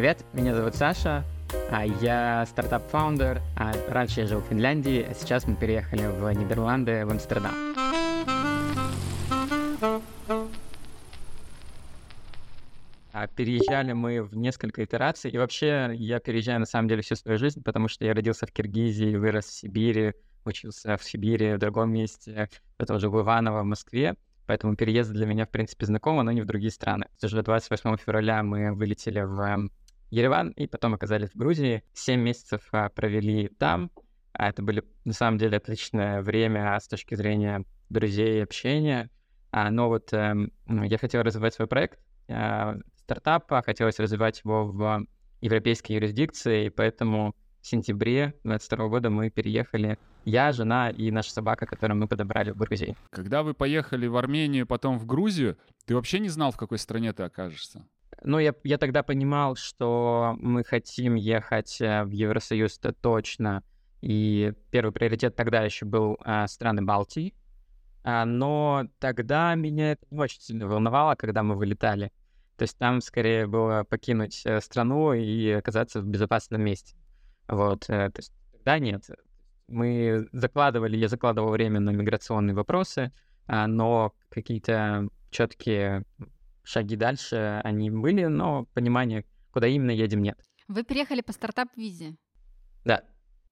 Привет, меня зовут Саша, а я стартап-founder. А раньше я жил в Финляндии, а сейчас мы переехали в Нидерланды, в Амстердам. А переезжали мы в несколько итераций. И вообще я переезжаю на самом деле всю свою жизнь, потому что я родился в Киргизии, вырос в Сибири, учился в Сибири, в другом месте, это уже в Иваново, в Москве. Поэтому переезд для меня, в принципе, знакомо, но не в другие страны. Уже 28 февраля мы вылетели в эм, Ереван и потом оказались в Грузии. Семь месяцев а, провели там. А это были, на самом деле, отличное время с точки зрения друзей и общения. А, но вот э, я хотел развивать свой проект э, стартапа, хотелось развивать его в европейской юрисдикции, и поэтому в сентябре 2022 года мы переехали я, жена и наша собака, которую мы подобрали в Грузии. Когда вы поехали в Армению, потом в Грузию, ты вообще не знал, в какой стране ты окажешься? Ну, я, я тогда понимал, что мы хотим ехать э, в Евросоюз, это точно. И первый приоритет тогда еще был а, страны Балтии. А, но тогда меня это не очень сильно волновало, когда мы вылетали. То есть там скорее было покинуть э, страну и оказаться в безопасном месте. Вот, то есть тогда нет. Мы закладывали, я закладывал время на миграционные вопросы, а, но какие-то четкие шаги дальше они были, но понимания, куда именно едем, нет. Вы переехали по стартап-визе? Да.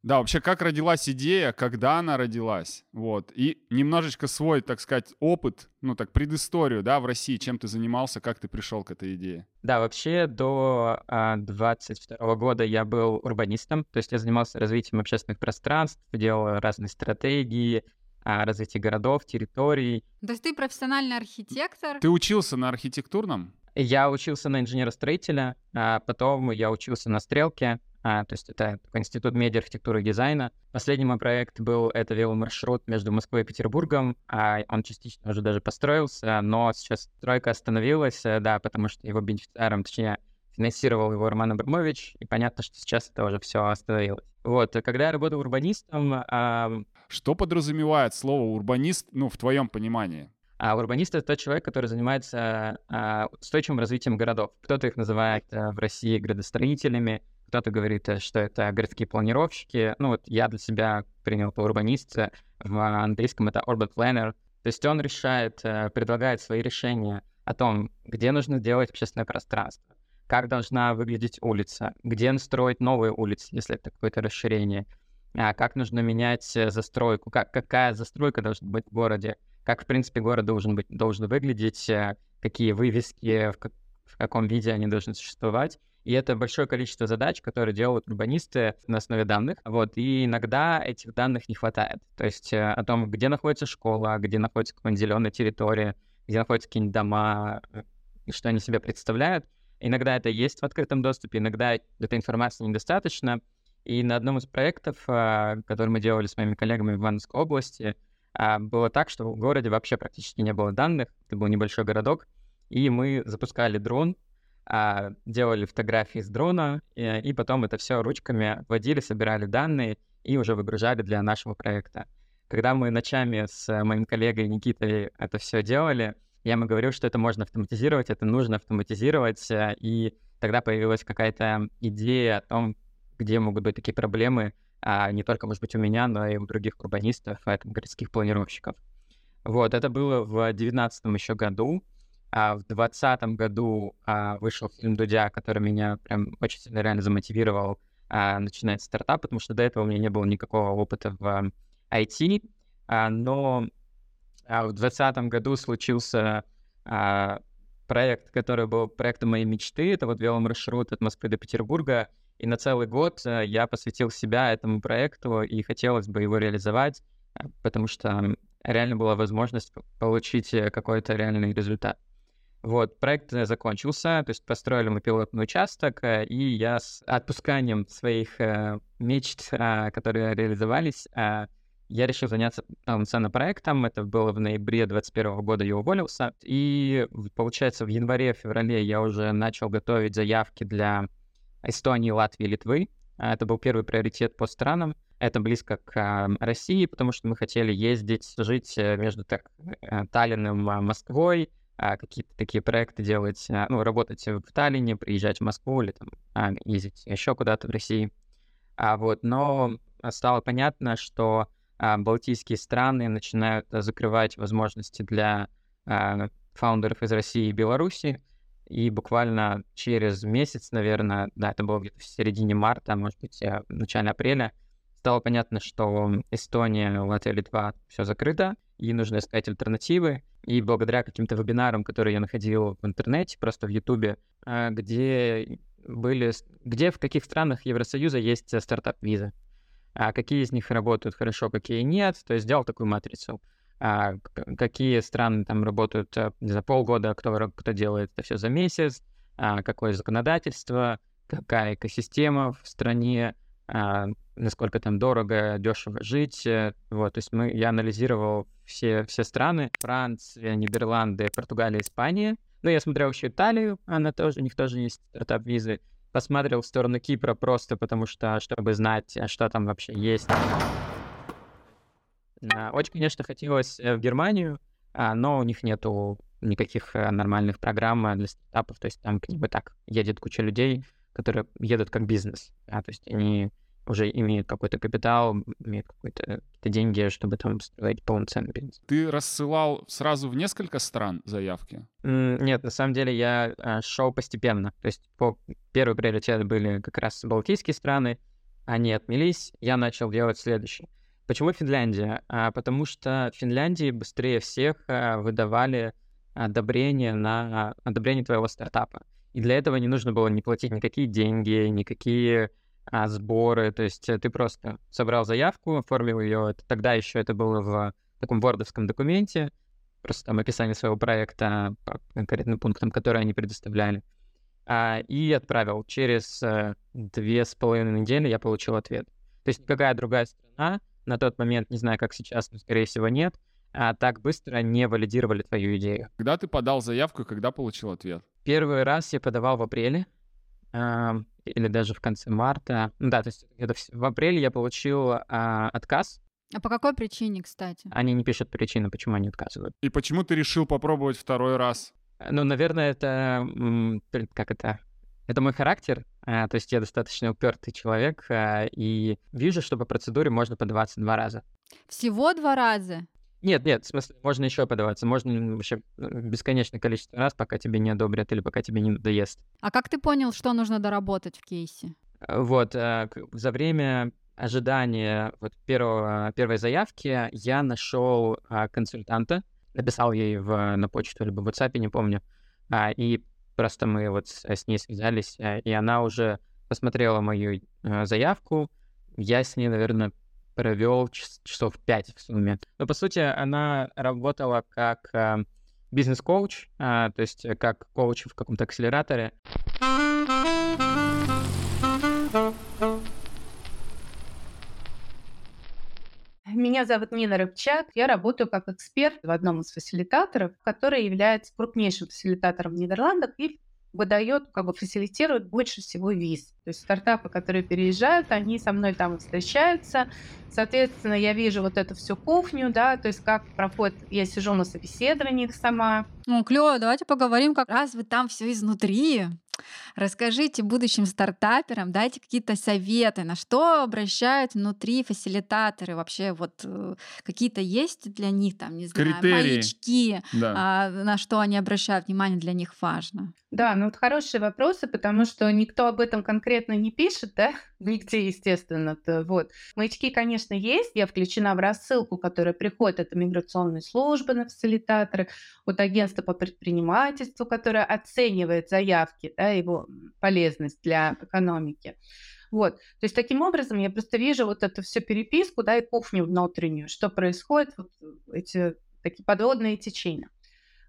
Да, вообще, как родилась идея, когда она родилась, вот, и немножечко свой, так сказать, опыт, ну, так, предысторию, да, в России, чем ты занимался, как ты пришел к этой идее? Да, вообще до а, 22 года я был урбанистом, то есть я занимался развитием общественных пространств, делал разные стратегии, развитие городов, территорий. То есть ты профессиональный архитектор? Ты учился на архитектурном? Я учился на инженера-строителя, а потом я учился на стрелке, а, то есть это такой институт медиа, архитектуры и дизайна. Последний мой проект был, это веломаршрут между Москвой и Петербургом, а он частично уже даже построился, но сейчас стройка остановилась, э, да, потому что его бенефициаром, точнее, финансировал его Роман Абрамович, и понятно, что сейчас это уже все остановилось. Вот, когда я работал урбанистом... А... Что подразумевает слово урбанист, ну, в твоем понимании? А урбанист — это тот человек, который занимается а, устойчивым развитием городов. Кто-то их называет а, в России градостроителями, кто-то говорит, э, что это городские планировщики. Ну вот я для себя принял по урбанистце, в английском это urban planner. То есть он решает, э, предлагает свои решения о том, где нужно делать общественное пространство, как должна выглядеть улица, где строить новые улицы, если это какое-то расширение, а как нужно менять э, застройку, как, какая застройка должна быть в городе, как, в принципе, город должен, быть, должен выглядеть, какие вывески, в, как, в каком виде они должны существовать. И это большое количество задач, которые делают урбанисты на основе данных. Вот, и иногда этих данных не хватает. То есть э, о том, где находится школа, где находится какая-нибудь зеленая территория, где находятся какие-нибудь дома, э, что они себе представляют. Иногда это есть в открытом доступе, иногда этой информации недостаточно. И на одном из проектов, э, который мы делали с моими коллегами в Ивановской области, было так, что в городе вообще практически не было данных. Это был небольшой городок. И мы запускали дрон а, делали фотографии с дрона, и, и потом это все ручками вводили, собирали данные и уже выгружали для нашего проекта. Когда мы ночами с моим коллегой Никитой это все делали, я ему говорил, что это можно автоматизировать, это нужно автоматизировать, э, и тогда появилась какая-то идея о том, где могут быть такие проблемы, а не только, может быть, у меня, но и у других урбанистов, а это городских планировщиков. Вот, это было в 2019 еще году, а в двадцатом году а, вышел фильм Дудя, который меня прям очень сильно реально замотивировал а, начинать стартап, потому что до этого у меня не было никакого опыта в IT. А, но а, в двадцатом году случился а, проект, который был проектом моей мечты. Это вот веломаршрут от Москвы до Петербурга. И на целый год а, я посвятил себя этому проекту, и хотелось бы его реализовать, а, потому что реально была возможность получить э, какой-то реальный результат. Вот, проект э, закончился, то есть построили мы пилотный участок, э, и я с отпусканием своих э, мечт, э, которые реализовались, э, я решил заняться полноценным проектом. Это было в ноябре 2021 года, я уволился. И, получается, в январе-феврале я уже начал готовить заявки для Эстонии, Латвии, Литвы. Это был первый приоритет по странам. Это близко к э, России, потому что мы хотели ездить, жить между так, Таллином и Москвой, а, какие-то такие проекты делать, а, ну, работать в Таллине, приезжать в Москву или там а, ездить еще куда-то в России. А, вот, но стало понятно, что а, балтийские страны начинают а, закрывать возможности для а, фаундеров из России и Беларуси, и буквально через месяц, наверное, да, это было где-то в середине марта, может быть, в начале апреля, стало понятно, что Эстония, Латвия, Литва, все закрыто, и нужно искать альтернативы. И благодаря каким-то вебинарам, которые я находил в интернете, просто в Ютубе, а, где были, где в каких странах Евросоюза есть э, стартап-виза, а какие из них работают хорошо, какие нет, то есть сделал такую матрицу. А, какие страны там работают э, за полгода, кто, кто делает это все за месяц, а, какое законодательство, какая экосистема в стране, а, насколько там дорого, дешево жить. Э, вот, то есть мы, я анализировал все, все страны, Франция, Нидерланды, Португалия, Испания. Ну, я смотрел еще Италию, она тоже, у них тоже есть стартап-визы. Посмотрел в сторону Кипра просто потому что, чтобы знать, а что там вообще есть. А, очень, конечно, хотелось э, в Германию, но у них нету никаких э, нормальных программ для стартапов, то есть там как бы так едет куча людей, которые едут как бизнес, да, то есть они уже имеют какой-то капитал, имеют какие-то деньги, чтобы там строить полноценный бизнес. Ты рассылал сразу в несколько стран заявки? Нет, на самом деле я а, шел постепенно. То есть по первый приоритет были как раз балтийские страны, они отмелись, я начал делать следующее. Почему Финляндия? А, потому что в Финляндии быстрее всех а, выдавали одобрение на одобрение твоего стартапа. И для этого не нужно было не платить никакие деньги, никакие а, сборы. То есть э, ты просто собрал заявку, оформил ее. Тогда еще это было в таком вордовском документе, просто там описание своего проекта по конкретным пунктам, которые они предоставляли. А, и отправил. Через а, две с половиной недели я получил ответ. То есть никакая другая страна на тот момент, не знаю, как сейчас, но, скорее всего, нет, а так быстро не валидировали твою идею. Когда ты подал заявку, когда получил ответ? Первый раз я подавал в апреле, или даже в конце марта. Ну да, то есть это в апреле я получил а, отказ. А по какой причине, кстати? Они не пишут причину, почему они отказывают. И почему ты решил попробовать второй раз? Ну, наверное, это как это? Это мой характер, а, то есть я достаточно упертый человек, а, и вижу, что по процедуре можно подаваться два раза. Всего два раза? Нет, нет, в смысле, можно еще подаваться. Можно вообще э, бесконечное количество раз, пока тебе не одобрят или пока тебе не надоест. А как ты понял, что нужно доработать в кейсе? Э, вот, э, за время ожидания вот первого, первой заявки я нашел консультанта, написал ей в, на почту либо в WhatsApp, не помню, а, и просто мы вот с ней связались, и она уже посмотрела мою заявку. Я с ней, наверное, провел часов 5 в сумме. Но, по сути, она работала как э, бизнес-коуч, э, то есть как коуч в каком-то акселераторе. Меня зовут Нина Рыбчак. Я работаю как эксперт в одном из фасилитаторов, который является крупнейшим фасилитатором в Нидерландах и выдает, как бы фасилитирует больше всего виз. То есть стартапы, которые переезжают, они со мной там встречаются. Соответственно, я вижу вот эту всю кухню, да, то есть как проходит, я сижу на собеседованиях сама. Ну, клево, давайте поговорим, как раз вы там все изнутри. Расскажите будущим стартаперам, дайте какие-то советы, на что обращают внутри фасилитаторы вообще, вот э, какие-то есть для них там, не знаю, Критерии. маячки, да. а, на что они обращают внимание, для них важно. Да, ну вот хорошие вопросы, потому что никто об этом конкретно не пишет, да, нигде, естественно. -то. Вот. Маячки, конечно, есть, я включена в рассылку, которая приходит от миграционной службы на фасилитаторы, от агентства по предпринимательству, которое оценивает заявки, да, его полезность для экономики. Вот. То есть таким образом я просто вижу вот эту всю переписку, да, и кухню внутреннюю, что происходит, вот эти такие подводные течения.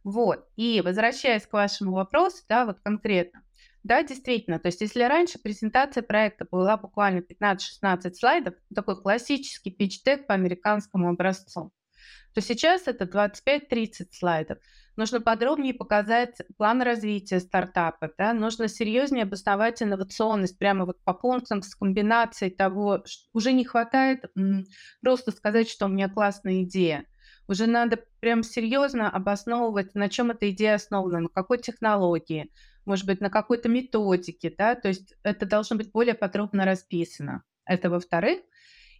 Вот. И возвращаясь к вашему вопросу, да, вот конкретно. Да, действительно, то есть если раньше презентация проекта была буквально 15-16 слайдов, такой классический pitch-deck по американскому образцу, то сейчас это 25-30 слайдов. Нужно подробнее показать план развития стартапа, да? нужно серьезнее обосновать инновационность прямо вот по пунктам с комбинацией того, что уже не хватает просто сказать, что у меня классная идея. Уже надо прям серьезно обосновывать, на чем эта идея основана, на какой технологии, может быть, на какой-то методике, да, то есть это должно быть более подробно расписано. Это во-вторых.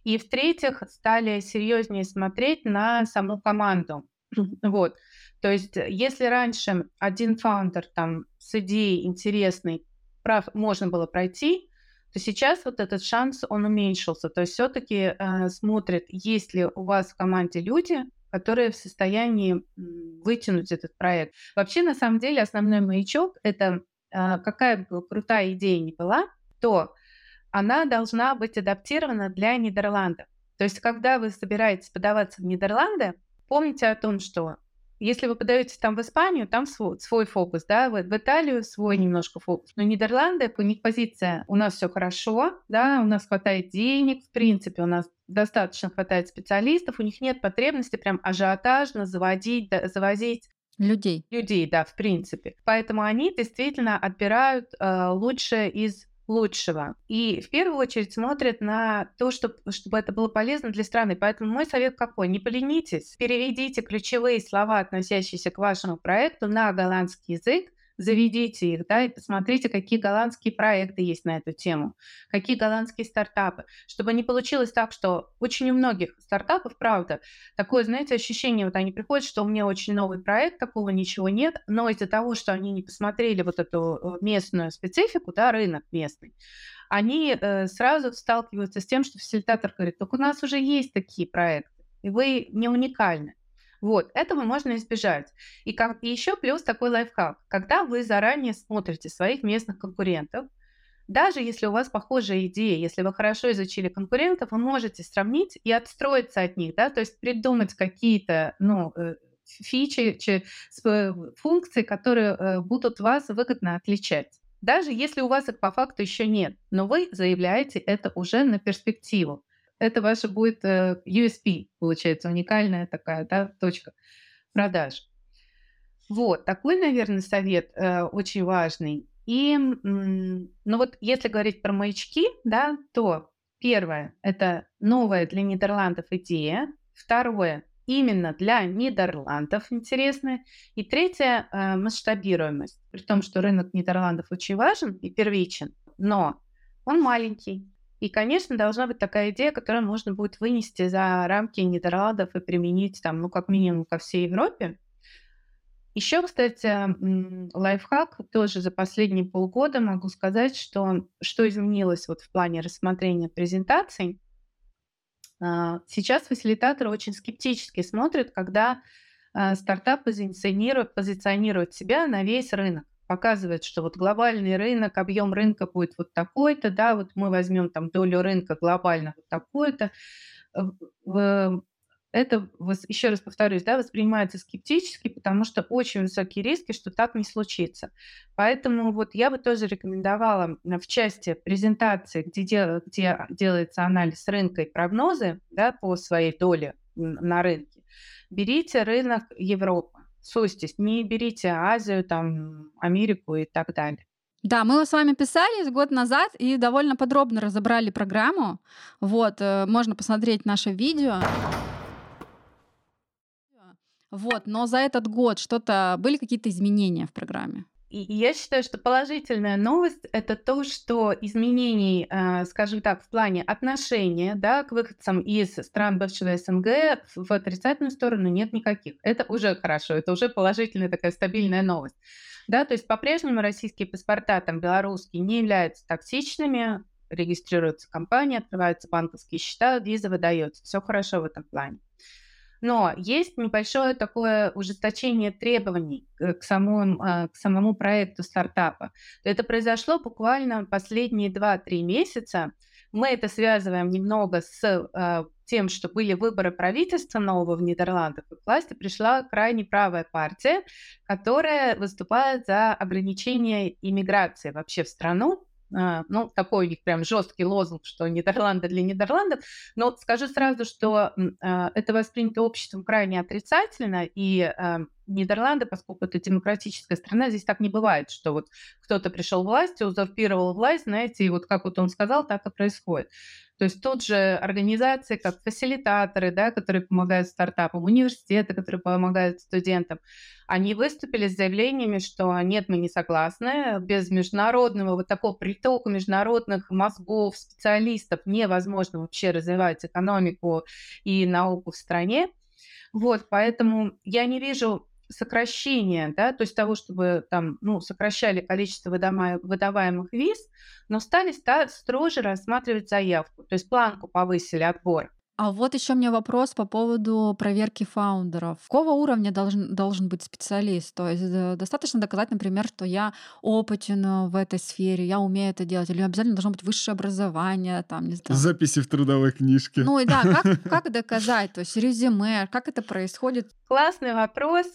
И в-третьих, стали серьезнее смотреть на саму команду. Вот. То есть, если раньше один фаундер там с идеей интересной прав можно было пройти, то сейчас вот этот шанс, он уменьшился. То есть все-таки э, смотрят, есть ли у вас в команде люди, которые в состоянии вытянуть этот проект. Вообще, на самом деле, основной маячок — это э, какая бы крутая идея ни была, то она должна быть адаптирована для Нидерландов. То есть, когда вы собираетесь подаваться в Нидерланды, помните о том, что если вы подаетесь там в Испанию, там свой, свой фокус, да, в, в Италию свой немножко фокус. Но Нидерланды, у них позиция, у нас все хорошо, да, у нас хватает денег, в принципе, у нас достаточно хватает специалистов, у них нет потребности прям ажиотажно заводить, да, завозить людей. Людей, да, в принципе. Поэтому они действительно отбирают э, лучшее из лучшего. И в первую очередь смотрят на то, чтобы, чтобы это было полезно для страны. Поэтому мой совет какой? Не поленитесь, переведите ключевые слова, относящиеся к вашему проекту, на голландский язык, заведите их, да, и посмотрите, какие голландские проекты есть на эту тему, какие голландские стартапы, чтобы не получилось так, что очень у многих стартапов, правда, такое, знаете, ощущение, вот они приходят, что у меня очень новый проект, такого ничего нет, но из-за того, что они не посмотрели вот эту э, местную специфику, да, рынок местный, они э, сразу сталкиваются с тем, что фасилитатор говорит, только у нас уже есть такие проекты, и вы не уникальны. Вот, этого можно избежать. И, как, и еще плюс такой лайфхак. Когда вы заранее смотрите своих местных конкурентов, даже если у вас похожая идея, если вы хорошо изучили конкурентов, вы можете сравнить и отстроиться от них, да, то есть придумать какие-то, ну, э, фичи, э, функции, которые э, будут вас выгодно отличать. Даже если у вас их по факту еще нет, но вы заявляете это уже на перспективу это ваша будет э, USP, получается, уникальная такая да, точка продаж. Вот, такой, наверное, совет э, очень важный. И, ну вот, если говорить про маячки, да, то первое – это новая для Нидерландов идея. Второе – именно для Нидерландов интересная. И третье э, – масштабируемость. При том, что рынок Нидерландов очень важен и первичен, но он маленький. И, конечно, должна быть такая идея, которую можно будет вынести за рамки Нидерландов и применить там, ну, как минимум ко всей Европе. Еще, кстати, лайфхак тоже за последние полгода могу сказать, что что изменилось вот в плане рассмотрения презентаций. А, сейчас фасилитаторы очень скептически смотрят, когда а, стартап позиционирует, позиционирует себя на весь рынок показывает, что вот глобальный рынок, объем рынка будет вот такой-то, да, вот мы возьмем там долю рынка глобально вот такой-то. Это, еще раз повторюсь, да, воспринимается скептически, потому что очень высокие риски, что так не случится. Поэтому вот я бы тоже рекомендовала в части презентации, где, дел, где делается анализ рынка и прогнозы да, по своей доле на рынке, берите рынок Европы Сустись, не берите Азию, там, Америку и так далее. Да, мы с вами писались год назад и довольно подробно разобрали программу. Вот, э, можно посмотреть наше видео. Вот, но за этот год что-то были какие-то изменения в программе? И я считаю, что положительная новость — это то, что изменений, э, скажем так, в плане отношения да, к выходцам из стран бывшего СНГ в отрицательную сторону нет никаких. Это уже хорошо, это уже положительная такая стабильная новость. Да, то есть по-прежнему российские паспорта, там, белорусские, не являются токсичными, регистрируется компания, открываются банковские счета, виза выдается. Все хорошо в этом плане. Но есть небольшое такое ужесточение требований к самому, а, к самому проекту стартапа. Это произошло буквально последние 2-3 месяца. Мы это связываем немного с а, тем, что были выборы правительства нового в Нидерландах, и к власти пришла крайне правая партия, которая выступает за ограничение иммиграции вообще в страну, ну, такой у них прям жесткий лозунг, что Нидерланды для Нидерландов. Но скажу сразу, что а, это воспринято обществом крайне отрицательно, и а, Нидерланды, поскольку это демократическая страна, здесь так не бывает, что вот кто-то пришел в власть, узурпировал власть, знаете, и вот как вот он сказал, так и происходит. То есть тут же организации, как фасилитаторы, да, которые помогают стартапам, университеты, которые помогают студентам, они выступили с заявлениями, что нет, мы не согласны, без международного вот такого притока международных мозгов, специалистов невозможно вообще развивать экономику и науку в стране. Вот, поэтому я не вижу сокращения, да, то есть того, чтобы там, ну, сокращали количество выдаваемых виз, но стали строже рассматривать заявку, то есть планку повысили отбор. А вот еще у меня вопрос по поводу проверки фаундеров. Какого уровня должен, должен быть специалист? То есть э, достаточно доказать, например, что я опытен э, в этой сфере, я умею это делать, или обязательно должно быть высшее образование, там, не знаю. Записи в трудовой книжке. Ну и да, как, как доказать? То есть резюме, как это происходит? Классный вопрос.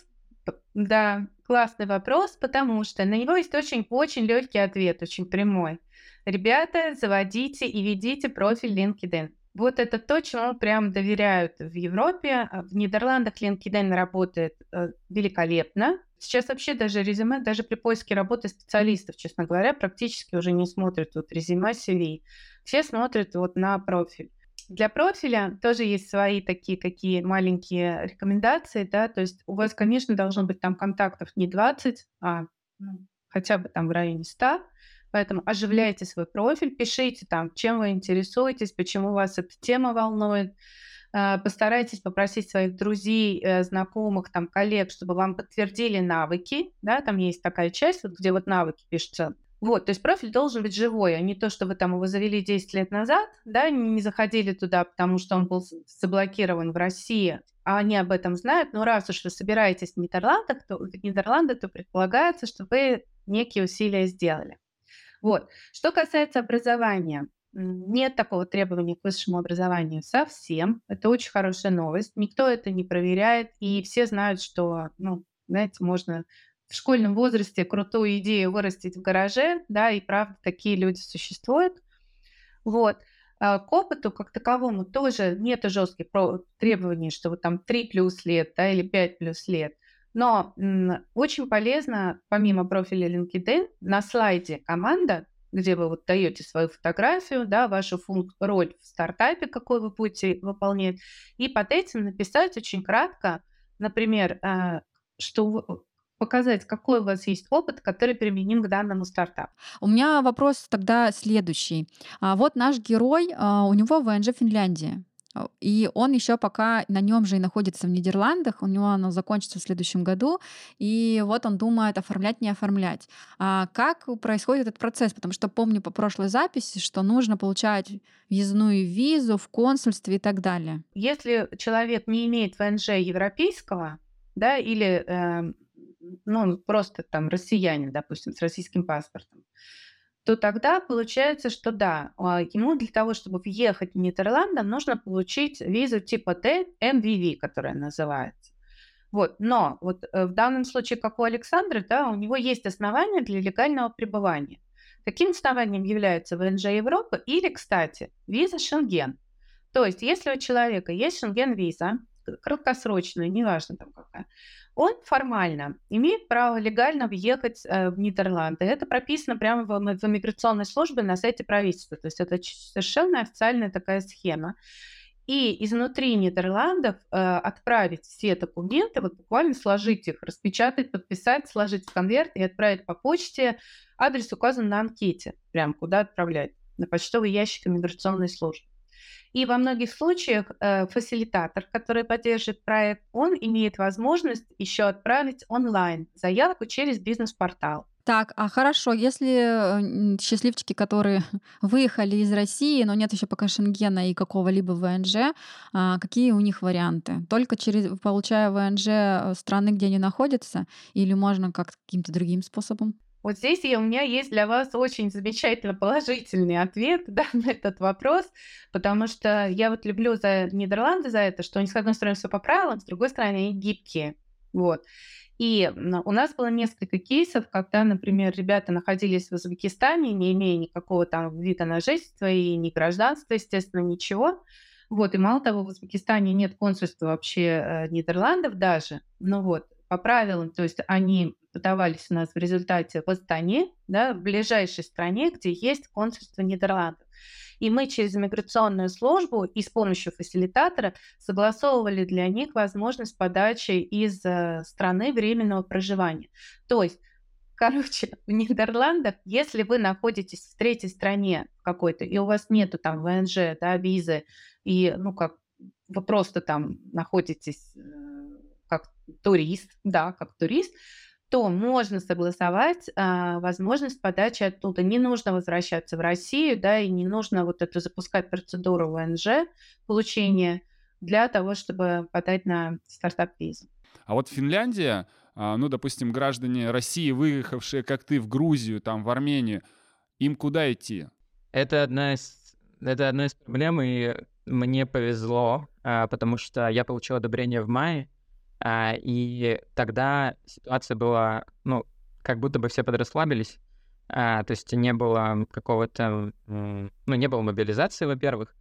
Да, классный вопрос, потому что на него есть очень-очень легкий ответ, очень прямой. Ребята, заводите и ведите профиль LinkedIn. Вот это то, чему прям доверяют в Европе. В Нидерландах LinkedIn работает э, великолепно. Сейчас вообще даже резюме, даже при поиске работы специалистов, честно говоря, практически уже не смотрят вот резюме CV. Все смотрят вот на профиль. Для профиля тоже есть свои такие какие маленькие рекомендации, да, то есть у вас, конечно, должно быть там контактов не 20, а ну, хотя бы там в районе 100, поэтому оживляйте свой профиль, пишите там, чем вы интересуетесь, почему вас эта тема волнует, а, постарайтесь попросить своих друзей, э, знакомых, там, коллег, чтобы вам подтвердили навыки, да, там есть такая часть, вот, где вот навыки пишутся, вот, то есть профиль должен быть живой, а не то, что вы там его завели 10 лет назад, да, не заходили туда, потому что он был заблокирован в России, а они об этом знают. Но раз уж вы собираетесь в Нидерландах, то, в Нидерланды, то предполагается, что вы некие усилия сделали. Вот. Что касается образования, нет такого требования к высшему образованию совсем. Это очень хорошая новость. Никто это не проверяет, и все знают, что, ну, знаете, можно в школьном возрасте крутую идею вырастить в гараже, да, и правда такие люди существуют. Вот. А к опыту как таковому тоже нет жестких требований, что вот там 3 плюс лет да, или 5 плюс лет. Но очень полезно, помимо профиля LinkedIn, на слайде команда, где вы вот даете свою фотографию, да, вашу функ- роль в стартапе, какой вы будете выполнять, и под этим написать очень кратко, например, э, что показать, какой у вас есть опыт, который применим к данному стартапу. У меня вопрос тогда следующий. А вот наш герой, а, у него ВНЖ Финляндия. И он еще пока на нем же и находится в Нидерландах, у него оно закончится в следующем году, и вот он думает оформлять, не оформлять. А как происходит этот процесс? Потому что помню по прошлой записи, что нужно получать въездную визу в консульстве и так далее. Если человек не имеет ВНЖ европейского, да, или э, ну, просто там россиянин, допустим, с российским паспортом, то тогда получается, что да, а, ему для того, чтобы въехать в Нидерланды, нужно получить визу типа Т, MVV, которая называется. Вот, но вот э, в данном случае, как у Александра, да, у него есть основания для легального пребывания. Таким основанием является ВНЖ Европы или, кстати, виза Шенген. То есть, если у человека есть Шенген-виза, краткосрочная, неважно там какая, он формально имеет право легально въехать э, в Нидерланды. Это прописано прямо в, в иммиграционной службе на сайте правительства. То есть это совершенно официальная такая схема. И изнутри Нидерландов э, отправить все документы, вот буквально сложить их, распечатать, подписать, сложить в конверт и отправить по почте. Адрес указан на анкете, прям куда отправлять, на почтовый ящик иммиграционной службы. И во многих случаях э, фасилитатор, который поддерживает проект, он имеет возможность еще отправить онлайн заявку через бизнес-портал. Так, а хорошо, если счастливчики, которые выехали из России, но нет еще пока Шенгена и какого-либо ВНЖ, а, какие у них варианты? Только через, получая ВНЖ э, страны, где они находятся, или можно как каким-то другим способом? Вот здесь у меня есть для вас очень замечательно положительный ответ да, на этот вопрос, потому что я вот люблю за Нидерланды за это, что они, с одной стороны, все по правилам, с другой стороны, они гибкие. Вот. И у нас было несколько кейсов, когда, например, ребята находились в Узбекистане, не имея никакого там вида на жительство и ни гражданства, естественно, ничего. Вот, и мало того, в Узбекистане нет консульства вообще э, Нидерландов даже. Ну вот, по правилам, то есть они подавались у нас в результате в Астане, да, в ближайшей стране, где есть консульство Нидерландов. И мы через миграционную службу и с помощью фасилитатора согласовывали для них возможность подачи из э, страны временного проживания. То есть Короче, в Нидерландах, если вы находитесь в третьей стране какой-то, и у вас нету там ВНЖ, да, визы, и, ну, как вы просто там находитесь э, турист, да, как турист, то можно согласовать а, возможность подачи оттуда. Не нужно возвращаться в Россию, да, и не нужно вот эту запускать процедуру ВНЖ получения для того, чтобы подать на стартап-визу. А вот Финляндия, а, ну, допустим, граждане России, выехавшие, как ты, в Грузию, там, в Армению, им куда идти? Это одна из, это одна из проблем, и мне повезло, а, потому что я получил одобрение в мае, и тогда ситуация была, ну, как будто бы все подрасслабились, то есть не было какого-то, ну, не было мобилизации, во-первых,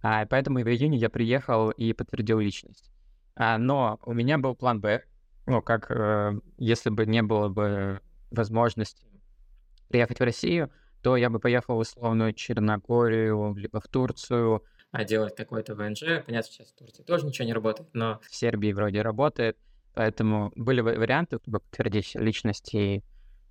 поэтому в июне я приехал и подтвердил личность. Но у меня был план «Б», ну, как э, если бы не было бы возможности приехать в Россию, то я бы поехал в условную Черногорию, либо в Турцию, а делать какой-то ВНЖ. Понятно, сейчас в Турции тоже ничего не работает, но в Сербии вроде работает. Поэтому были варианты, чтобы подтвердить личность и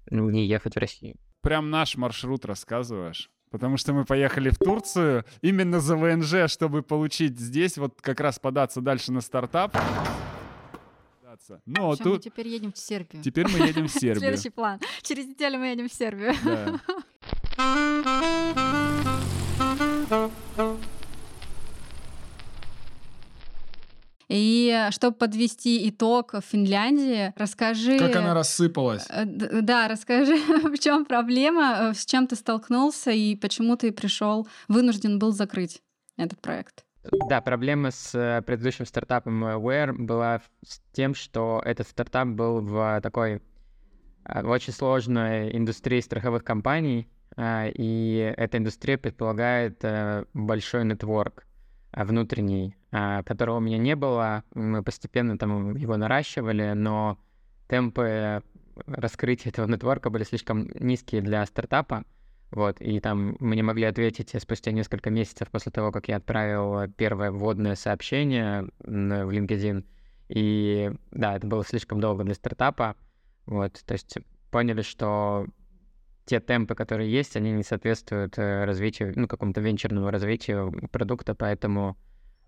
не ехать в Россию. Прям наш маршрут рассказываешь? Потому что мы поехали в Турцию именно за ВНЖ, чтобы получить здесь, вот как раз податься дальше на стартап. Но Причем тут... мы теперь едем в Сербию. Теперь мы едем в Сербию. Следующий план. Через неделю мы едем в Сербию. Да. И чтобы подвести итог в Финляндии, расскажи... Как она рассыпалась. Э, да, расскажи, в чем проблема, э, с чем ты столкнулся и почему ты пришел, вынужден был закрыть этот проект. Да, проблема с э, предыдущим стартапом Where была с тем, что этот стартап был в такой в очень сложной индустрии страховых компаний, и эта индустрия предполагает большой нетворк внутренний, которого у меня не было. Мы постепенно там его наращивали, но темпы раскрытия этого нетворка были слишком низкие для стартапа. Вот, и там мне могли ответить спустя несколько месяцев после того, как я отправил первое вводное сообщение в LinkedIn. И да, это было слишком долго для стартапа. Вот, то есть поняли, что те темпы, которые есть, они не соответствуют э, развитию, ну, какому-то венчурному развитию продукта, поэтому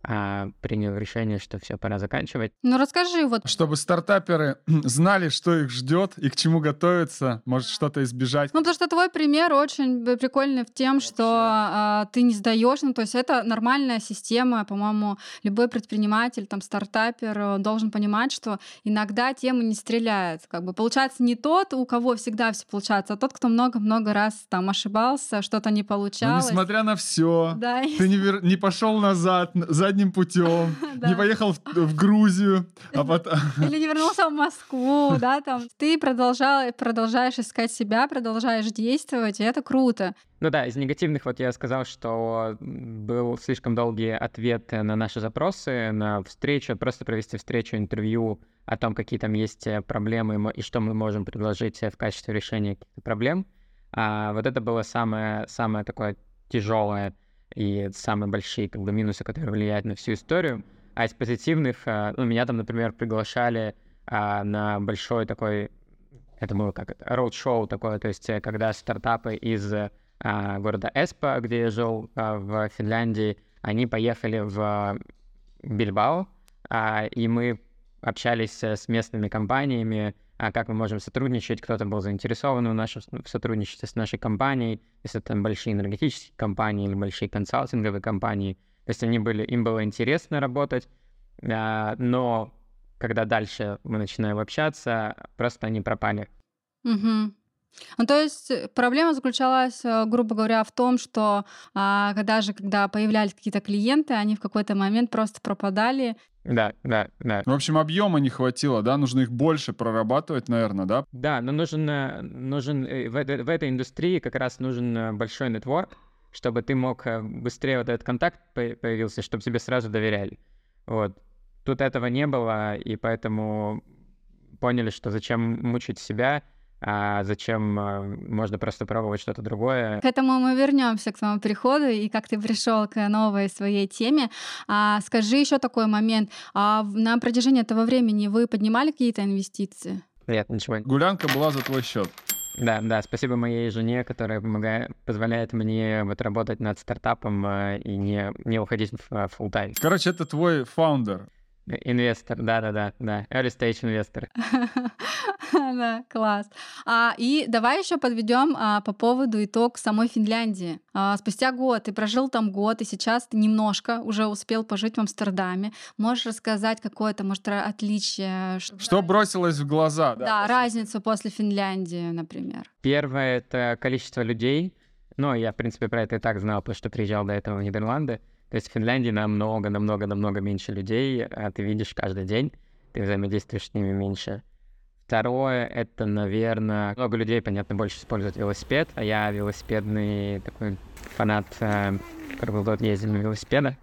а, принял решение, что все, пора заканчивать. Ну расскажи вот. Чтобы стартаперы знали, что их ждет и к чему готовиться, может что-то избежать. Ну потому что твой пример очень прикольный в тем, что а, ты не сдаешь, ну то есть это нормальная система, по-моему, любой предприниматель, там стартапер э, должен понимать, что иногда тема не стреляет, как бы получается не тот, у кого всегда все получается, а тот, кто много-много раз там ошибался, что-то не получалось. Но несмотря на все, да, ты не, вер... не пошел назад, за задним путем, не поехал в Грузию, а потом... Или не вернулся в Москву, да, там. Ты продолжал, продолжаешь искать себя, продолжаешь действовать, и это круто. Ну да, из негативных вот я сказал, что был слишком долгий ответ на наши запросы, на встречу, просто провести встречу, интервью о том, какие там есть проблемы и что мы можем предложить в качестве решения каких-то проблем. А вот это было самое, самое такое тяжелое и самые большие как бы минусы, которые влияют на всю историю. А из позитивных, а, ну, меня там, например, приглашали а, на большой такой, это было как это, роуд-шоу такое, то есть э, когда стартапы из а, города Эспа, где я жил а, в Финляндии, они поехали в Бильбао, а, и мы общались с местными компаниями, а как мы можем сотрудничать, кто-то был заинтересован в, нашем, в сотрудничестве с нашей компанией, если это большие энергетические компании или большие консалтинговые компании. То есть они были, им было интересно работать, а, но когда дальше мы начинаем общаться, просто они пропали. Угу. Ну, то есть э, проблема заключалась, э, грубо говоря, в том, что а, когда же, когда появлялись какие-то клиенты, они в какой-то момент просто пропадали. Да, да, да. В общем, объема не хватило, да? Нужно их больше прорабатывать, наверное, да? Да, но нужен, э, нужен в, в этой индустрии как раз нужен большой нетворк, чтобы ты мог быстрее вот этот контакт появился, чтобы тебе сразу доверяли. Вот. Тут этого не было, и поэтому поняли, что зачем мучить себя, а зачем а, можно просто пробовать что-то другое. К этому мы вернемся к твоему приходу и как ты пришел к новой своей теме. А, скажи еще такой момент. А на протяжении этого времени вы поднимали какие-то инвестиции? Нет, ничего. Гулянка была за твой счет. Да, да, спасибо моей жене, которая помогает, позволяет мне вот работать над стартапом э, и не, не уходить в э, full time. Короче, это твой фаундер. Инвестор, да-да-да, да, early stage инвестор. Да, класс. А, и давай еще подведем а, по поводу итог самой Финляндии. А, спустя год ты прожил там год, и сейчас ты немножко уже успел пожить в Амстердаме. Можешь рассказать какое-то, может, отличие? Что бросилось в глаза? Да, да разницу после Финляндии, например. Первое — это количество людей. Ну, я, в принципе, про это и так знал, потому что приезжал до этого в Нидерланды. То есть в Финляндии намного, намного, намного меньше людей, а ты видишь каждый день, ты взаимодействуешь с ними меньше. Второе, это, наверное, много людей, понятно, больше используют велосипед, а я велосипедный такой фанат, э, круглый ездил на велосипедах.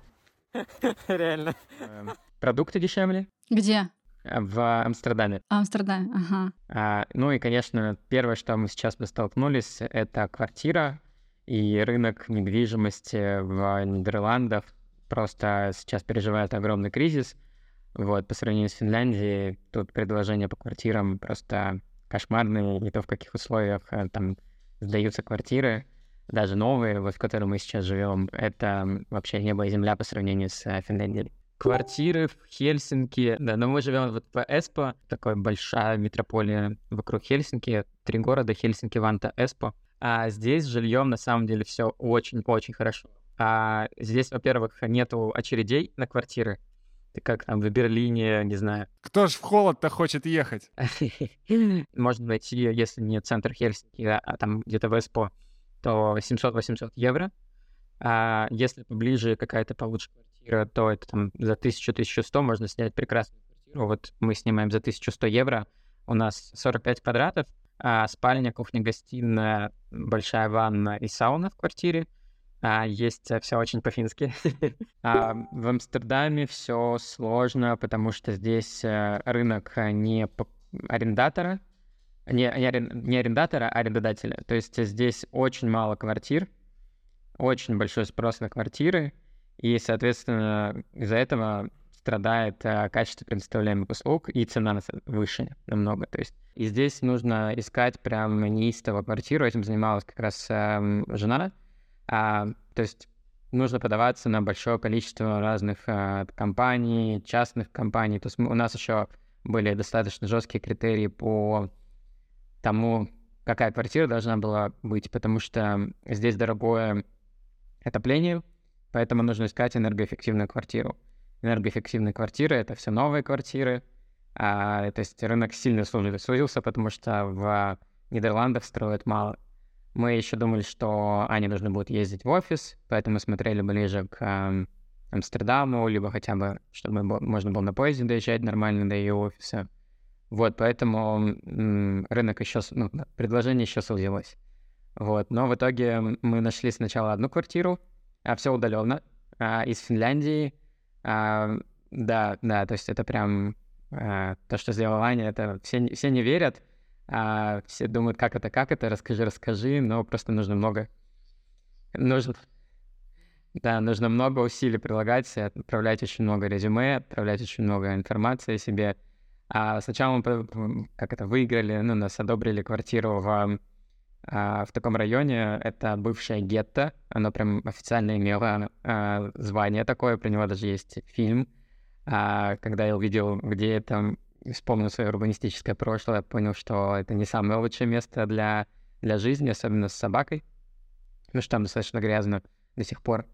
Реально. Эм, продукты дешевле. Где? В Амстердаме. Амстердаме, ага. А, ну и, конечно, первое, что мы сейчас бы столкнулись, это квартира и рынок недвижимости в Нидерландах просто сейчас переживает огромный кризис. Вот, по сравнению с Финляндией, тут предложения по квартирам просто кошмарные, не то в каких условиях э, там сдаются квартиры, даже новые, вот в которых мы сейчас живем, это вообще небо и земля по сравнению с э, Финляндией. Квартиры в Хельсинки, да, но мы живем вот в Эспо, такая большая метрополия вокруг Хельсинки, три города, Хельсинки, Ванта, Эспо. А здесь с жильем на самом деле все очень-очень хорошо. А здесь, во-первых, нету очередей на квартиры. Ты как там в Берлине, не знаю. Кто ж в холод-то хочет ехать? Можно найти, если не центр Хельсинки, а, а там где-то в Эспо, то 700-800 евро. А если поближе какая-то получше квартира, то это там за 1000-1100 можно снять прекрасную квартиру. Вот мы снимаем за 1100 евро. У нас 45 квадратов, а, спальня, кухня, гостиная, большая ванна и сауна в квартире. А, есть все очень по-фински. а, в Амстердаме все сложно, потому что здесь а, рынок не арендатора, не, не арендатора, а арендодателя. То есть здесь очень мало квартир, очень большой спрос на квартиры, и, соответственно, из-за этого страдает а, качество предоставляемых услуг, и цена выше намного. То есть и здесь нужно искать прям неистово квартиру. Этим занималась как раз э, жена. А, то есть нужно подаваться на большое количество разных а, компаний, частных компаний. То есть у нас еще были достаточно жесткие критерии по тому, какая квартира должна была быть, потому что здесь дорогое отопление, поэтому нужно искать энергоэффективную квартиру. Энергоэффективные квартиры — это все новые квартиры, а, то есть рынок сильно сузился, потому что в Нидерландах строят мало. Мы еще думали, что они должны будут ездить в офис, поэтому смотрели ближе к э, Амстердаму, либо хотя бы, чтобы можно было на поезде доезжать нормально до ее офиса. Вот, поэтому рынок еще, ну, предложение еще сузилось. Вот, но в итоге мы нашли сначала одну квартиру, а все удаленно, а, из Финляндии. А, да, да, то есть это прям а, то, что сделала Аня, это все, все не верят, а все думают, как это, как это, расскажи, расскажи, но просто нужно много, нужно, да, нужно много усилий прилагать, отправлять очень много резюме, отправлять очень много информации о себе. А сначала мы, как это, выиграли, ну, нас одобрили квартиру в, в таком районе, это бывшее гетто, оно прям официально имело а, звание такое, про него даже есть фильм, а когда я увидел, где это, вспомнил свое урбанистическое прошлое, понял, что это не самое лучшее место для, для жизни, особенно с собакой, потому что там достаточно грязно до сих пор.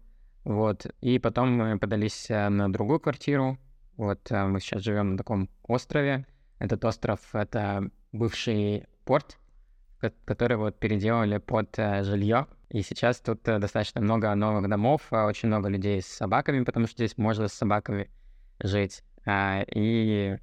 Вот. И потом мы подались на другую квартиру. Вот мы сейчас живем на таком острове. Этот остров — это бывший порт, который вот переделали под э, жилье. И сейчас тут достаточно много новых домов, очень много людей с собаками, потому что здесь можно с собаками жить. А, и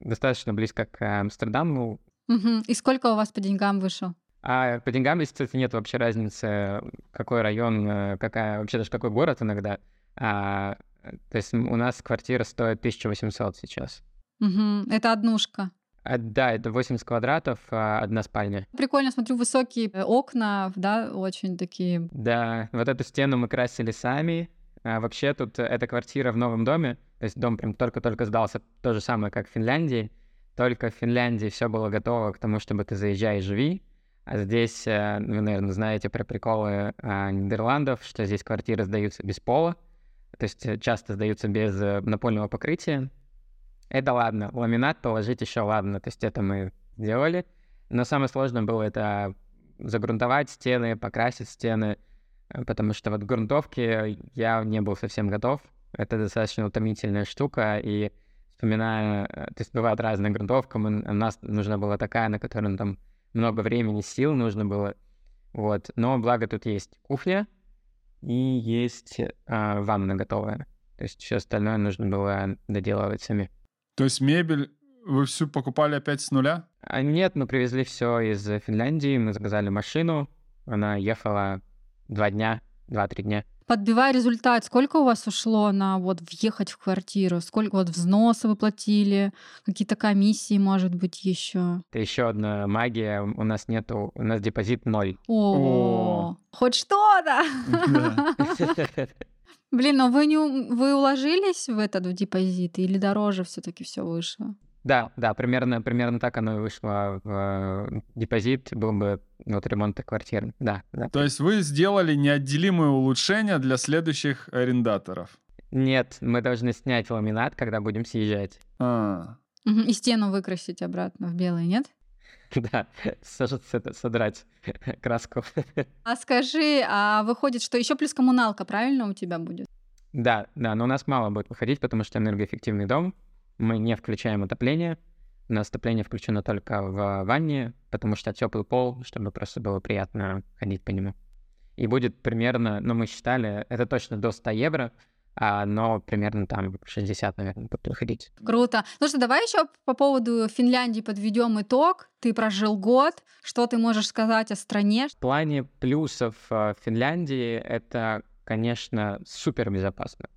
достаточно близко к Амстердаму. Угу. И сколько у вас по деньгам вышел? А по деньгам кстати, нет вообще разницы, какой район, э, какая, вообще даже какой город иногда. А, то есть у нас квартира стоит 1800 сейчас. Угу. Это однушка? А, да, это 80 квадратов, а, одна спальня. Прикольно, смотрю, высокие э, окна, да, очень такие. Да, вот эту стену мы красили сами. А, вообще тут эта квартира в новом доме, то есть дом прям только-только сдался, то же самое, как в Финляндии. Только в Финляндии все было готово к тому, чтобы ты заезжай и живи. А здесь, э, вы, наверное, знаете про приколы а, Нидерландов, что здесь квартиры сдаются без пола, то есть э, часто сдаются без э, напольного покрытия. Это ладно, ламинат положить еще ладно, то есть это мы сделали. Но самое сложное было это загрунтовать стены, покрасить стены, потому что вот грунтовки я не был совсем готов. Это достаточно утомительная штука, и вспоминая, то есть бывает разная грунтовка, у нас нужна была такая, на которой там много времени, сил нужно было. Вот. Но благо тут есть кухня и есть э, ванна готовая. То есть все остальное нужно было доделывать сами. То есть мебель вы всю покупали опять с нуля? А нет, мы привезли все из Финляндии, мы заказали машину, она ехала два дня, два-три дня подбивая результат, сколько у вас ушло на вот въехать в квартиру? Сколько вот взносы вы платили? Какие-то комиссии, может быть, еще? Это еще одна магия. У нас нету, у нас депозит ноль. О, хоть что-то! Блин, но вы не вы уложились в этот в депозит или дороже все-таки все вышло? Да, да, примерно, примерно так оно и вышло в э, депозит, был бы вот ремонт квартиры, да, да. То есть вы сделали неотделимые улучшения для следующих арендаторов? Нет, мы должны снять ламинат, когда будем съезжать. А. И стену выкрасить обратно в белый, нет? Да, содрать краску. А скажи, а выходит, что еще плюс коммуналка, правильно у тебя будет? Да, да, но у нас мало будет выходить, потому что энергоэффективный дом, мы не включаем отопление. У нас отопление включено только в ванне, потому что теплый пол, чтобы просто было приятно ходить по нему. И будет примерно, ну, мы считали, это точно до 100 евро, но примерно там 60, наверное, будет выходить. Круто. Ну что, давай еще по поводу Финляндии подведем итог. Ты прожил год. Что ты можешь сказать о стране? В плане плюсов э, Финляндии это, конечно, супер безопасно.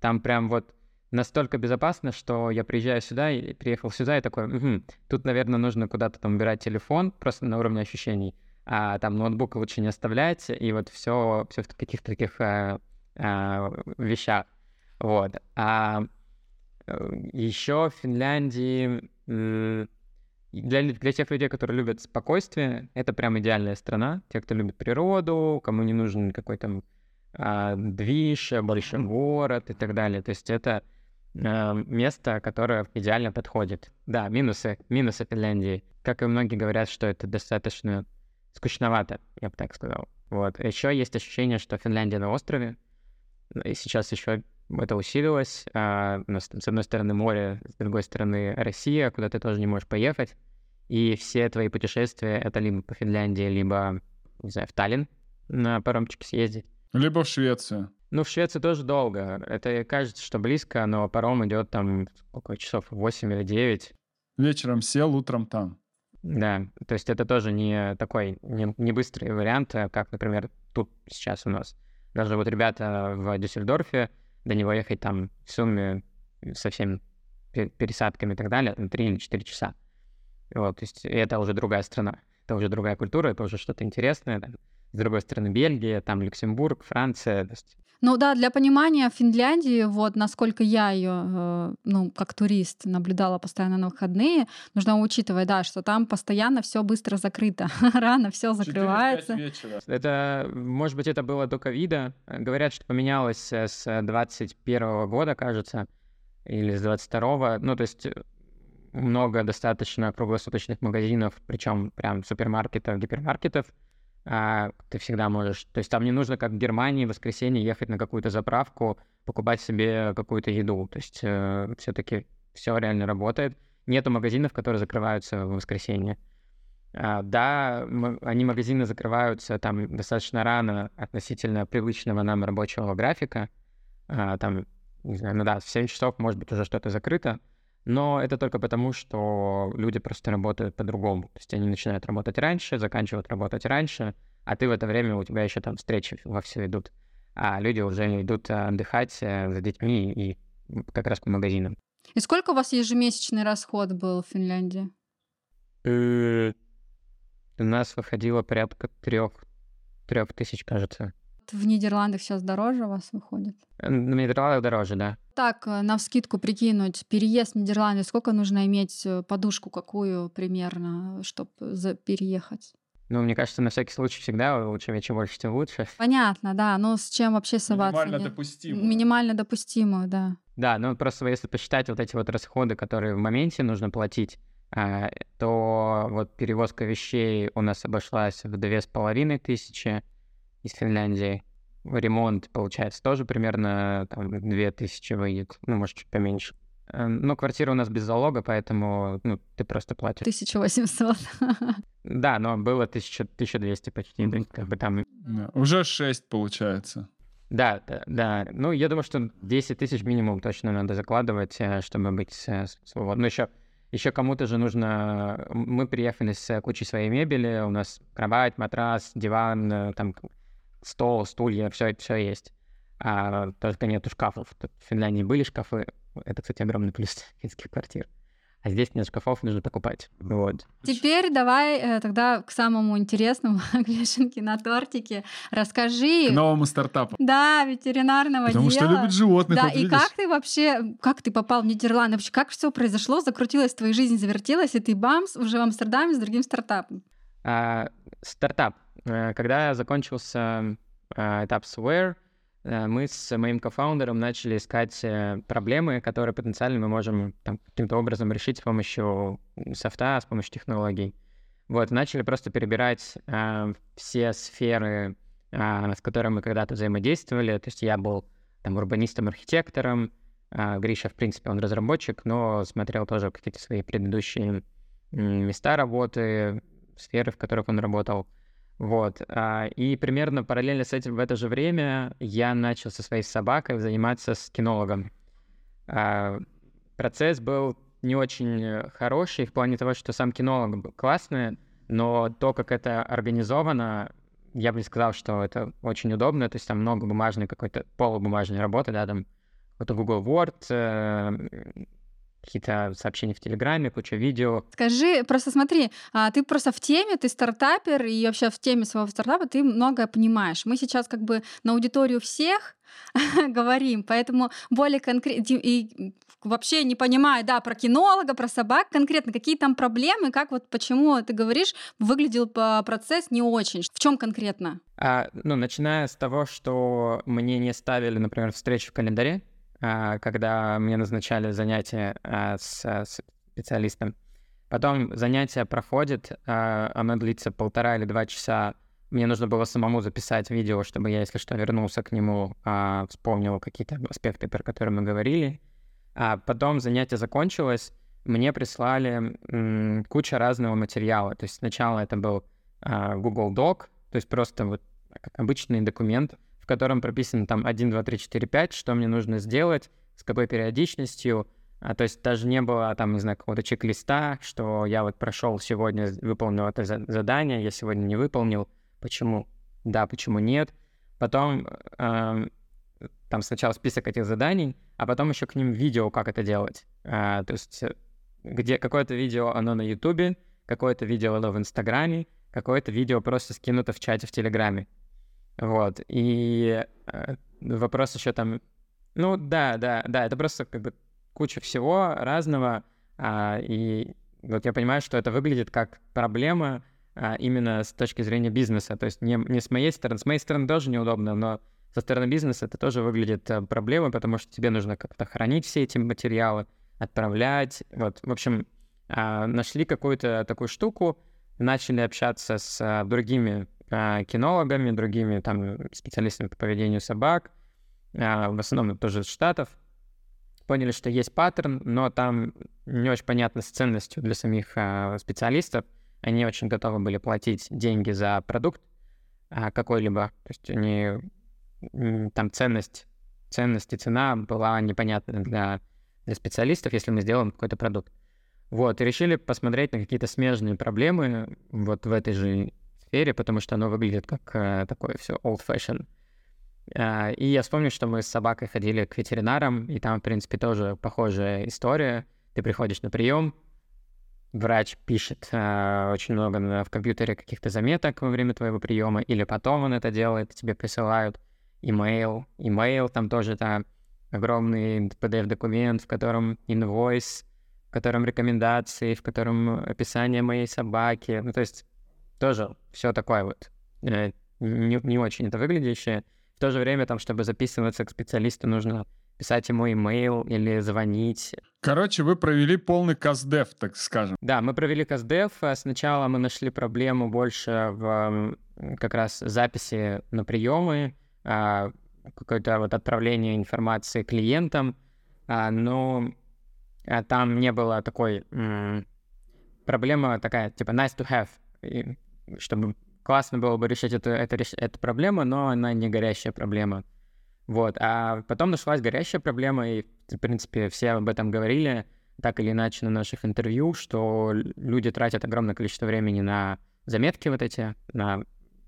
Там прям вот настолько безопасно, что я приезжаю сюда и приехал сюда и такой, угу, тут, наверное, нужно куда-то там убирать телефон просто на уровне ощущений, а там ноутбук лучше не оставлять, и вот все, все в каких-то таких а, а, вещах. Вот. А э, еще в Финляндии для, для тех людей, которые любят спокойствие, это прям идеальная страна. Те, кто любит природу, кому не нужен какой-то а, движ, большой город и так далее. То есть это Э, место, которое идеально подходит. Да, минусы, минусы Финляндии. Как и многие говорят, что это достаточно скучновато, я бы так сказал. Вот. Еще есть ощущение, что Финляндия на острове, и сейчас еще это усилилось. А, у нас там, с одной стороны море, с другой стороны Россия, куда ты тоже не можешь поехать. И все твои путешествия — это либо по Финляндии, либо, не знаю, в Таллин на паромчике съездить. Либо в Швецию. Ну, в Швеции тоже долго. Это кажется, что близко, но паром идет там около часов 8 или 9. Вечером сел, утром там. Да, то есть это тоже не такой, не, не быстрый вариант, а как, например, тут сейчас у нас. Даже вот ребята в Дюссельдорфе, до него ехать там в сумме со всеми пересадками и так далее, там 3 или 4 часа. Вот, то есть это уже другая страна, это уже другая культура, это уже что-то интересное. Там. С другой стороны, Бельгия, там Люксембург, Франция. Ну да, для понимания Финляндии, вот насколько я ее, э, ну, как турист наблюдала постоянно на выходные, нужно учитывать, да, что там постоянно все быстро закрыто, рано все закрывается. Это, может быть, это было до ковида. Говорят, что поменялось э, с 21 года, кажется, или с 22 Ну, то есть э, много достаточно круглосуточных магазинов, причем прям супермаркетов, гипермаркетов, ты всегда можешь... То есть там не нужно, как в Германии, в воскресенье ехать на какую-то заправку, покупать себе какую-то еду. То есть э, все-таки все реально работает. Нету магазинов, которые закрываются в воскресенье. А, да, они магазины закрываются там достаточно рано относительно привычного нам рабочего графика. А, там, не знаю, ну да, в 7 часов может быть уже что-то закрыто, но это только потому, что люди просто работают по-другому. То есть они начинают работать раньше, заканчивают работать раньше, а ты в это время, у тебя еще там встречи во все идут. А люди уже идут э, отдыхать э, с детьми и как раз по магазинам. И сколько у вас ежемесячный расход был в Финляндии? Э, У нас выходило порядка трех, трех тысяч, кажется. В Нидерландах сейчас дороже у вас выходит? Э, На Нидерландах дороже, да. Так, э, на вскидку прикинуть, переезд в Нидерланды, сколько нужно иметь э, подушку какую примерно, чтобы переехать? Ну, мне кажется, на всякий случай всегда лучше чем больше, тем лучше. Понятно, да, но с чем вообще соваться? Минимально Нет. допустимо. Минимально допустимую, да. Да, ну просто если посчитать вот эти вот расходы, которые в моменте нужно платить, то вот перевозка вещей у нас обошлась в две с половиной тысячи из Финляндии. Ремонт, получается, тоже примерно там, две тысячи выйдет, ну, может, чуть поменьше. Э, Ну, квартира у нас без залога, поэтому ну, ты просто платишь. 1800. Да, но было 1000, 1200 почти, да, как бы там Уже 6 получается. Да, да, да. Ну, я думаю, что 10 тысяч минимум точно надо закладывать, э, чтобы быть э, с- свободным. Ну, еще, еще кому-то же нужно... Мы приехали с кучей своей мебели, у нас кровать, матрас, диван, там стол, стулья, все, все есть. А только нету шкафов. Тут в Финляндии были шкафы. Это, кстати, огромный плюс финских квартир. А здесь нет шкафов, нужно покупать. Вот. Теперь давай э, тогда к самому интересному, к вишенке на тортике. Расскажи, К новому стартапу. да, ветеринарного Потому что дела. любит животных. Да, вот и видишь. как ты вообще, как ты попал в Нидерланды? Вообще, как все произошло, закрутилась твоя жизнь, завертелась, и ты бамс уже в Амстердаме с другим стартапом. А, стартап. Э, Когда закончился а, этап Sware, э, мы с моим кофаундером начали искать э, проблемы, которые потенциально мы можем там, каким-то образом решить с помощью софта, с помощью технологий. Вот, начали просто перебирать а, все сферы, а, с которыми мы когда-то взаимодействовали. То есть я был там урбанистом-архитектором, а, Гриша, в принципе, он разработчик, но смотрел тоже какие-то свои предыдущие места работы, сферы, в которых он работал. Вот. а, И примерно параллельно с этим в это же время я начал со своей собакой заниматься с кинологом. А, Процесс был не очень хороший в плане того, что сам кинолог классный, но то, как это организовано, я бы не сказал, что это очень удобно. То есть там много бумажной какой-то полубумажной работы, да, там какой-то Google Word, э, какие-то сообщения в Телеграме, куча видео. Скажи, просто смотри, а, ты просто в теме, ты стартапер, и вообще в теме своего стартапа ты многое понимаешь. Мы сейчас как бы на аудиторию всех говорим, поэтому более конкретно и вообще не понимаю, да, про кинолога, про собак, конкретно какие там проблемы, как вот почему ты говоришь, выглядел процесс не очень. В чем конкретно? А, ну, начиная с того, что мне не ставили, например, встречу в календаре, когда мне назначали занятие а, а, с специалистом. Потом занятие проходит, а, оно длится полтора или два часа. Мне нужно было самому записать видео, чтобы я, если что, вернулся к нему, а, вспомнил какие-то аспекты, про которые мы говорили. А потом занятие закончилось, мне прислали куча разного материала. То есть сначала это был а, Google Doc, то есть просто вот обычный документ, в котором прописано там 1, 2, 3, 4, 5, что мне нужно сделать, с какой периодичностью. А, то есть даже не было там, не знаю, какого-то чек-листа, что я вот прошел сегодня, выполнил это за- задание, я сегодня не выполнил. Почему? Да, почему нет? Потом эм, там сначала список этих заданий, а потом еще к ним видео, как это делать. А, то есть э, где какое-то видео оно на Ютубе, какое-то видео оно в Инстаграме, какое-то видео просто скинуто в чате в Телеграме. Вот. И э, вопрос еще там... Ну да, да, да, это просто как бы куча всего разного. а, и вот я понимаю, что это выглядит как проблема а, именно с точки зрения бизнеса. То есть не, не с моей стороны. С моей стороны тоже неудобно, но со стороны бизнеса это тоже выглядит э, проблемой, потому что тебе нужно как-то хранить все эти материалы, отправлять. Вот, в общем, а, нашли какую-то такую штуку, начали общаться с а, другими кинологами, другими там специалистами по поведению собак, а, в основном тоже из Штатов. Поняли, что есть паттерн, но там не очень понятно с ценностью для самих а, специалистов. Они очень готовы были платить деньги за продукт а, какой-либо. То есть они там ценность, ценность и цена была непонятна для, для специалистов, если мы сделаем какой-то продукт. Вот, и решили посмотреть на какие-то смежные проблемы вот в этой же сфере, потому что оно выглядит как э, такое все old-fashioned. А, и я вспомнил, что мы с собакой ходили к ветеринарам, и там, в принципе, тоже похожая история. Ты приходишь на прием, врач пишет э, очень много на, в компьютере каких-то заметок во время твоего приема, или потом он это делает, тебе присылают имейл. Имейл там тоже там огромный PDF-документ, в котором инвойс, в котором рекомендации, в котором описание моей собаки. Ну, то есть тоже все такое вот э, не, не очень это выглядящее. В то же время, там, чтобы записываться к специалисту, нужно писать ему имейл или звонить. Короче, вы провели полный каздев, так скажем. Да, мы провели каздев. А сначала мы нашли проблему больше в как раз записи на приемы, а, какое-то вот отправление информации клиентам, а, но там не было такой проблема такая, типа nice to have, чтобы классно было бы решить эту, эту, эту проблему, но она не горящая проблема. Вот, а потом нашлась горящая проблема, и, в принципе, все об этом говорили, так или иначе, на наших интервью, что люди тратят огромное количество времени на заметки вот эти, на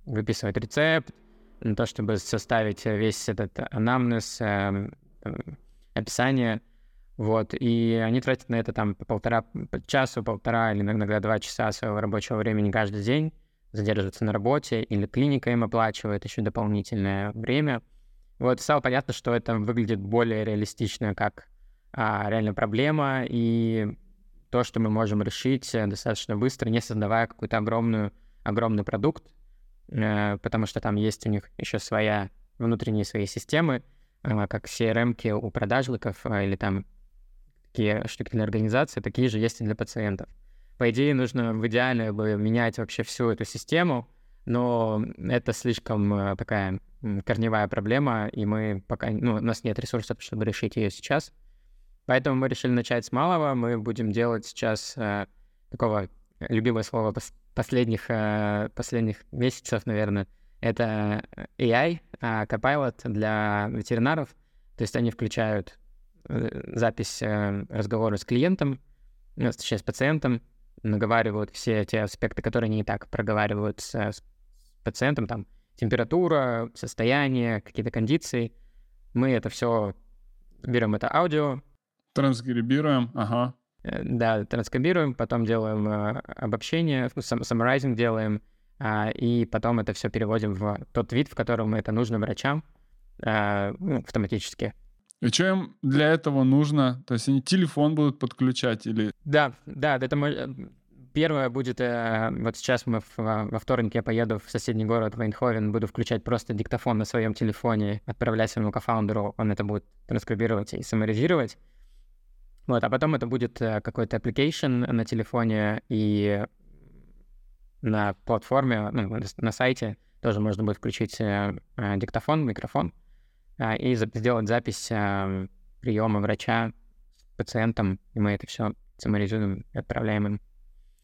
выписывать рецепт, на то, чтобы составить весь этот анамнез, э, описание, вот, и они тратят на это там полтора по часу, полтора или иногда два часа своего рабочего времени каждый день, задерживаются на работе, или клиника им оплачивает еще дополнительное время — вот стало понятно, что это выглядит более реалистично, как а, реально проблема, и то, что мы можем решить э, достаточно быстро, не создавая какой-то огромную, огромный продукт, э, потому что там есть у них еще своя внутренние свои системы, э, как CRM у продажников э, или там такие штуки для организации, такие же есть и для пациентов. По идее, нужно в идеале бы менять вообще всю эту систему, но это слишком э, такая корневая проблема, и мы пока, ну, у нас нет ресурсов, чтобы решить ее сейчас. Поэтому мы решили начать с малого. Мы будем делать сейчас э, такого любимое слово пос последних, э, последних месяцев, наверное. Это AI, э, Copilot для ветеринаров. То есть они включают э, запись э, разговора с клиентом, ну, точнее, с пациентом, наговаривают все эти аспекты, которые не так проговаривают с, с пациентом, там, температура, состояние, какие-то кондиции. Мы это все берем это аудио. Транскрибируем, ага. Э, да, транскрибируем, потом делаем э, обобщение, ну, summarizing делаем, э, и потом это все переводим в тот вид, в котором это нужно врачам э, ну, автоматически. И что им для этого нужно? То есть они телефон будут подключать или... Да, да, это Первое будет, э, вот сейчас мы во вторник я поеду в соседний город Вайнховен, буду включать просто диктофон на своем телефоне, отправлять своему кофаундеру, он это будет транскрибировать и саммаризировать. Вот, а потом это будет э, какой-то application на телефоне и на платформе, ну, на сайте тоже можно будет включить э, э, диктофон, микрофон э, и сделать запись э, приема врача с пациентом, и мы это все саммаризируем и отправляем им.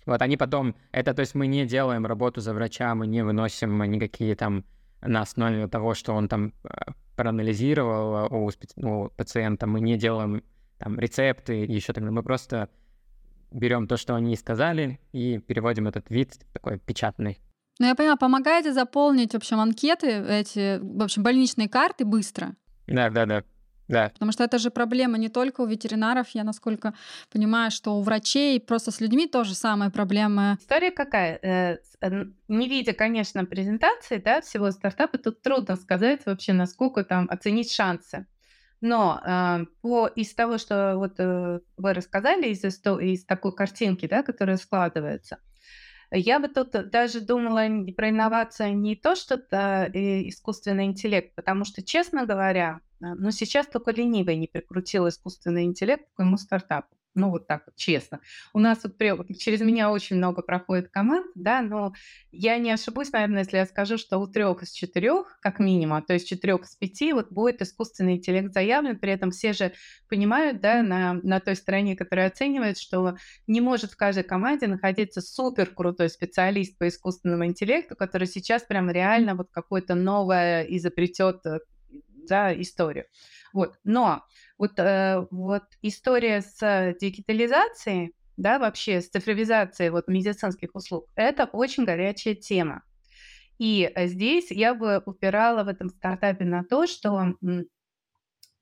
Вот они потом, это то есть мы не делаем работу за врача, мы не выносим никакие там на основе того, что он там э, проанализировал у, у пациента, мы не делаем там рецепты, еще тогда мы просто берем то, что они сказали, и переводим этот вид такой печатный. Ну, я понимаю, помогаете заполнить, в общем, анкеты, эти, в общем, больничные карты быстро. Да, да, да. Да. Потому что это же проблема не только у ветеринаров, я насколько понимаю, что у врачей, просто с людьми тоже самая проблема. История какая? Э, э, не видя, конечно, презентации да, всего стартапа, тут трудно сказать вообще, насколько там оценить шансы. Но э, по, из того, что вот э, вы рассказали, из, из такой картинки, да, которая складывается, я бы тут даже думала про инновацию не то, что это э, искусственный интеллект, потому что, честно говоря, но сейчас только ленивый не прикрутил искусственный интеллект к моему стартапу. Ну, вот так вот, честно. У нас вот через меня очень много проходит команд, да, но я не ошибусь, наверное, если я скажу, что у трех из четырех, как минимум, то есть четырех из пяти, вот будет искусственный интеллект заявлен, при этом все же понимают, да, на, на той стороне, которая оценивает, что не может в каждой команде находиться супер крутой специалист по искусственному интеллекту, который сейчас прям реально вот какое-то новое изобретет да, историю. Вот. Но вот, э, вот история с дигитализацией, да, вообще с цифровизацией вот медицинских услуг, это очень горячая тема. И э, здесь я бы упирала в этом стартапе на то, что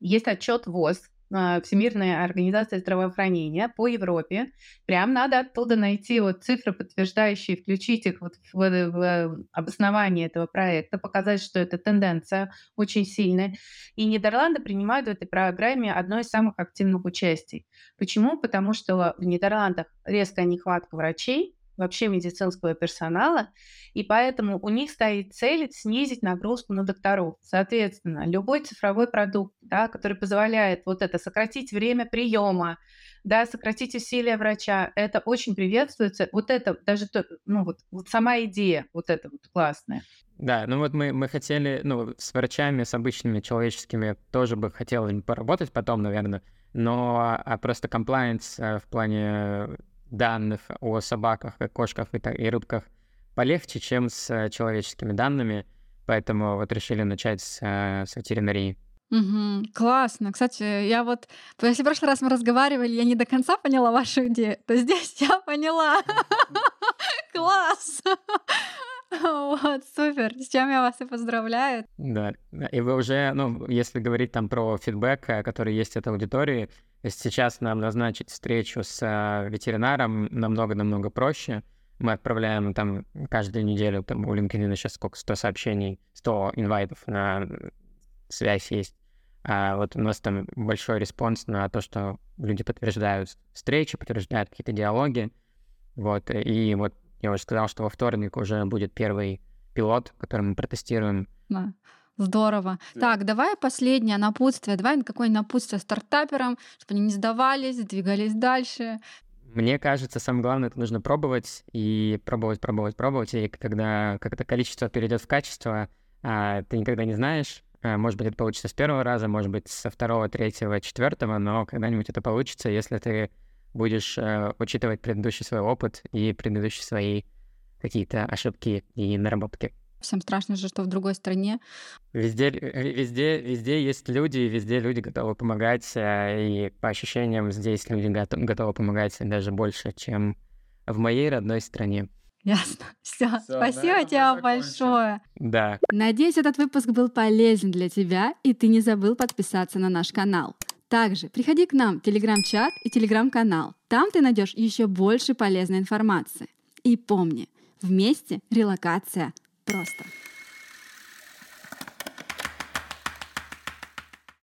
есть отчет ВОЗ, Всемирная организация здравоохранения по Европе. Прям надо оттуда найти вот цифры, подтверждающие, включить их вот в, в обоснование этого проекта, показать, что это тенденция очень сильная. И Нидерланды принимают в этой программе одно из самых активных участий. Почему? Потому что в Нидерландах резкая нехватка врачей, вообще медицинского персонала, и поэтому у них стоит цель снизить нагрузку на докторов. Соответственно, любой цифровой продукт, да, который позволяет вот это сократить время приема, да, сократить усилия врача, это очень приветствуется. Вот это даже, то, ну вот, вот сама идея, вот это вот классная. Да, ну вот мы, мы хотели, ну, с врачами, с обычными человеческими тоже бы хотелось поработать потом, наверное, но а просто комплайенс э, в плане данных о собаках, кошках и, и рыбках полегче, чем с э, человеческими данными, поэтому вот решили начать с, э, с ветеринарии. Угу, классно. Кстати, я вот, если в прошлый раз мы разговаривали, я не до конца поняла вашу идею, то здесь я поняла. Класс! Вот, супер. С чем я вас и поздравляю. Да, и вы уже, ну, если говорить там про фидбэк, э, который есть от аудитории, сейчас нам назначить встречу с э, ветеринаром намного-намного проще. Мы отправляем там каждую неделю, там у LinkedIn сейчас сколько, 100 сообщений, 100 инвайтов на связь есть. А вот у нас там большой response на то, что люди подтверждают встречи, подтверждают какие-то диалоги. Вот, и вот я уже сказал, что во вторник уже будет первый пилот, который мы протестируем. Да. Здорово. Да. Так, давай последнее напутствие. Давай какое напутствие стартаперам, чтобы они не сдавались, двигались дальше. Мне кажется, самое главное, это нужно пробовать и пробовать, пробовать, пробовать. И когда как-то количество перейдет в качество, а, ты никогда не знаешь. А, может быть, это получится с первого раза, может быть, со второго, третьего, четвертого, но когда-нибудь это получится, если ты будешь э, учитывать предыдущий свой опыт и предыдущие свои какие-то ошибки и наработки. Всем страшно же, что в другой стране. Везде, везде, везде есть люди, и везде люди готовы помогать, э, и по ощущениям здесь люди готовы, готовы помогать даже больше, чем в моей родной стране. Ясно. Все. Спасибо да, тебе большое. Да. Надеюсь, этот выпуск был полезен для тебя, и ты не забыл подписаться на наш канал. Также приходи к нам в телеграм-чат и телеграм-канал. Там ты найдешь еще больше полезной информации. И помни, вместе релокация просто.